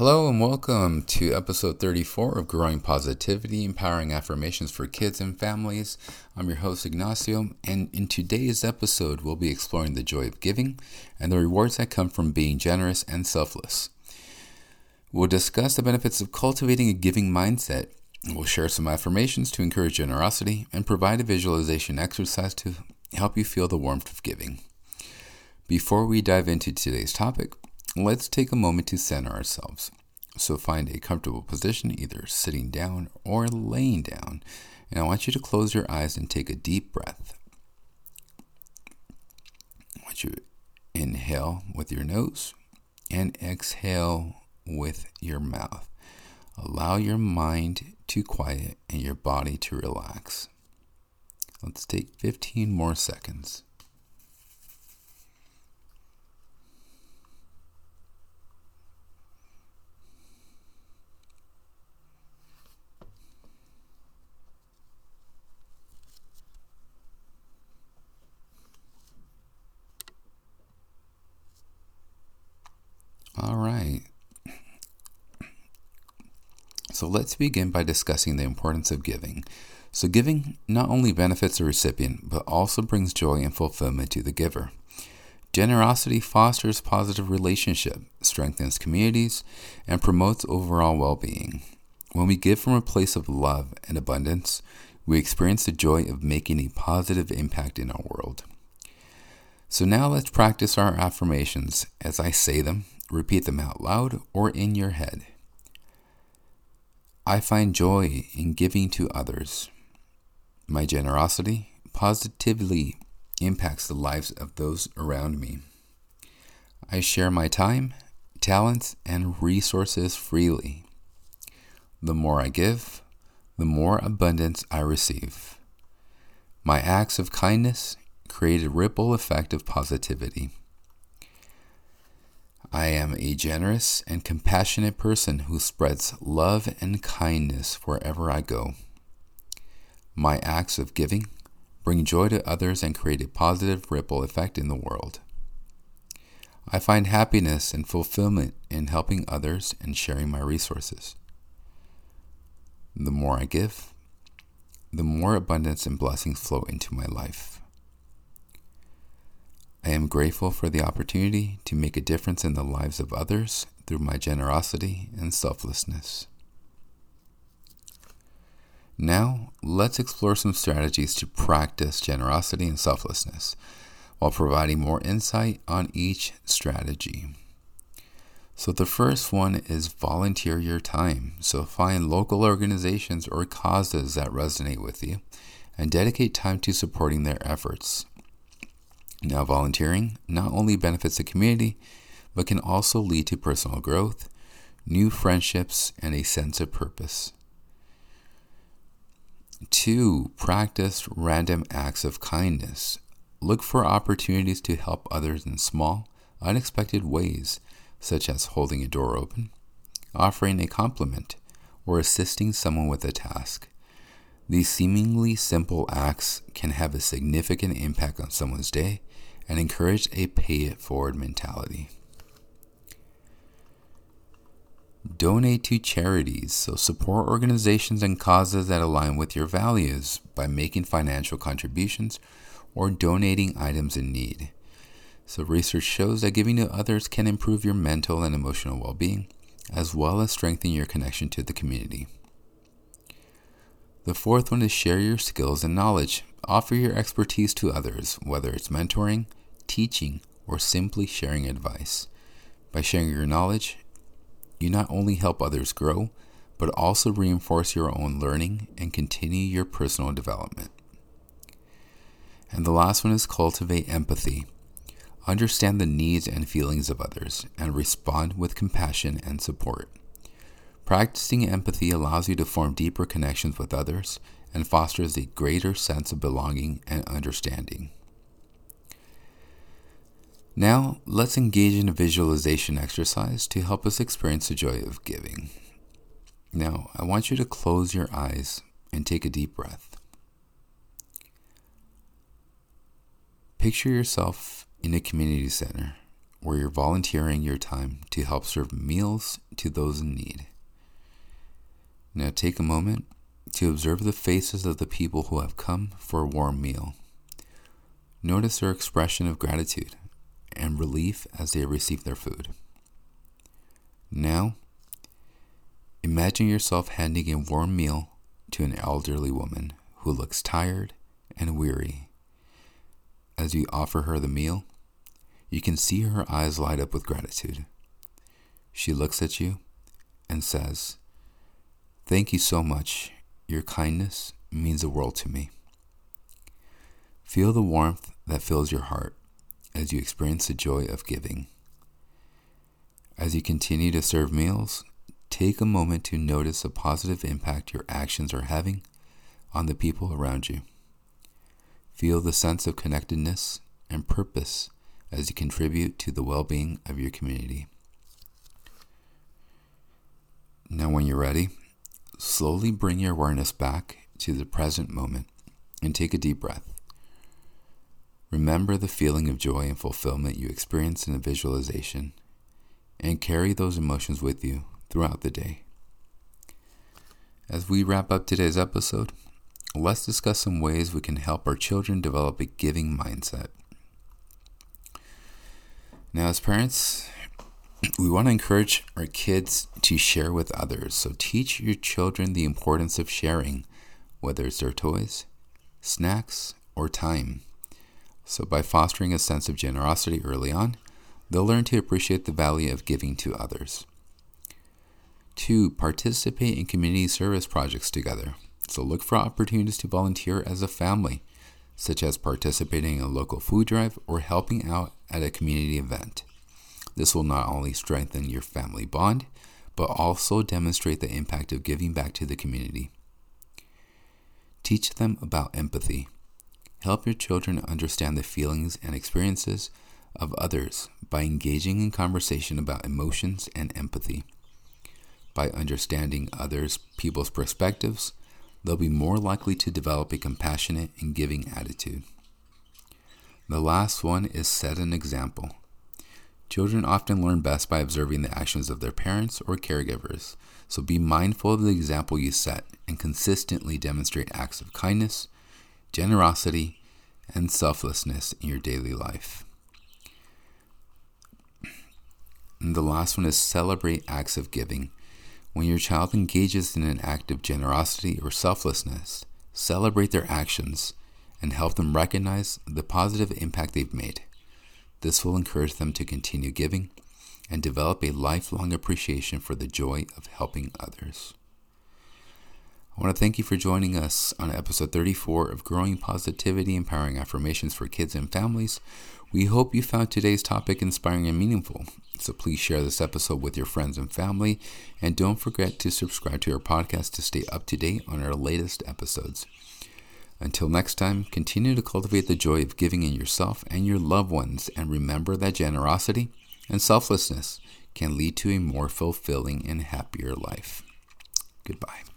Hello and welcome to episode 34 of Growing Positivity Empowering Affirmations for Kids and Families. I'm your host, Ignacio, and in today's episode, we'll be exploring the joy of giving and the rewards that come from being generous and selfless. We'll discuss the benefits of cultivating a giving mindset. We'll share some affirmations to encourage generosity and provide a visualization exercise to help you feel the warmth of giving. Before we dive into today's topic, let's take a moment to center ourselves. So find a comfortable position, either sitting down or laying down. And I want you to close your eyes and take a deep breath. I want you to inhale with your nose and exhale with your mouth. Allow your mind to quiet and your body to relax. Let's take 15 more seconds. So let's begin by discussing the importance of giving. So, giving not only benefits the recipient, but also brings joy and fulfillment to the giver. Generosity fosters positive relationship, strengthens communities, and promotes overall well-being. When we give from a place of love and abundance, we experience the joy of making a positive impact in our world. So now let's practice our affirmations as I say them. Repeat them out loud or in your head. I find joy in giving to others. My generosity positively impacts the lives of those around me. I share my time, talents, and resources freely. The more I give, the more abundance I receive. My acts of kindness create a ripple effect of positivity. I am a generous and compassionate person who spreads love and kindness wherever I go. My acts of giving bring joy to others and create a positive ripple effect in the world. I find happiness and fulfillment in helping others and sharing my resources. The more I give, the more abundance and blessings flow into my life. Am grateful for the opportunity to make a difference in the lives of others through my generosity and selflessness. Now, let's explore some strategies to practice generosity and selflessness while providing more insight on each strategy. So, the first one is volunteer your time. So, find local organizations or causes that resonate with you and dedicate time to supporting their efforts. Now, volunteering not only benefits the community, but can also lead to personal growth, new friendships, and a sense of purpose. Two, practice random acts of kindness. Look for opportunities to help others in small, unexpected ways, such as holding a door open, offering a compliment, or assisting someone with a task. These seemingly simple acts can have a significant impact on someone's day and encourage a pay it forward mentality. Donate to charities. So, support organizations and causes that align with your values by making financial contributions or donating items in need. So, research shows that giving to others can improve your mental and emotional well being, as well as strengthen your connection to the community. The fourth one is share your skills and knowledge. Offer your expertise to others, whether it's mentoring, teaching, or simply sharing advice. By sharing your knowledge, you not only help others grow, but also reinforce your own learning and continue your personal development. And the last one is cultivate empathy. Understand the needs and feelings of others and respond with compassion and support. Practicing empathy allows you to form deeper connections with others and fosters a greater sense of belonging and understanding. Now, let's engage in a visualization exercise to help us experience the joy of giving. Now, I want you to close your eyes and take a deep breath. Picture yourself in a community center where you're volunteering your time to help serve meals to those in need. Now take a moment to observe the faces of the people who have come for a warm meal. Notice their expression of gratitude and relief as they receive their food. Now, imagine yourself handing a warm meal to an elderly woman who looks tired and weary. As you offer her the meal, you can see her eyes light up with gratitude. She looks at you and says, Thank you so much. Your kindness means the world to me. Feel the warmth that fills your heart as you experience the joy of giving. As you continue to serve meals, take a moment to notice the positive impact your actions are having on the people around you. Feel the sense of connectedness and purpose as you contribute to the well being of your community. Now, when you're ready, slowly bring your awareness back to the present moment and take a deep breath. Remember the feeling of joy and fulfillment you experience in the visualization and carry those emotions with you throughout the day. As we wrap up today's episode, let's discuss some ways we can help our children develop a giving mindset. Now, as parents, we want to encourage our kids to share with others. So, teach your children the importance of sharing, whether it's their toys, snacks, or time. So, by fostering a sense of generosity early on, They'll learn to appreciate the value of giving to others. Two, participate in community service projects together. So look for opportunities to volunteer as a family, such as participating in a local food drive or helping out at a community event. This will not only strengthen your family bond, but also demonstrate the impact of giving back to the community. Teach them about empathy. Help your children understand the feelings and experiences of others by engaging in conversation about emotions and empathy. By understanding others' people's perspectives, they'll be more likely to develop a compassionate and giving attitude. The last one is set an example. Children often learn best by observing the actions of their parents or caregivers, so be mindful of the example you set and consistently demonstrate acts of kindness, generosity, and selflessness in your daily life. And the last one is celebrate acts of giving. When your child engages in an act of generosity or selflessness, celebrate their actions and help them recognize the positive impact they've made. This will encourage them to continue giving and develop a lifelong appreciation for the joy of helping others. I want to thank you for joining us on episode 34 of Growing Positivity Empowering Affirmations for Kids and Families. We hope you found today's topic inspiring and meaningful. So please share this episode with your friends and family. And don't forget to subscribe to our podcast to stay up to date on our latest episodes. Until next time, continue to cultivate the joy of giving in yourself and your loved ones. And remember that generosity and selflessness can lead to a more fulfilling and happier life. Goodbye.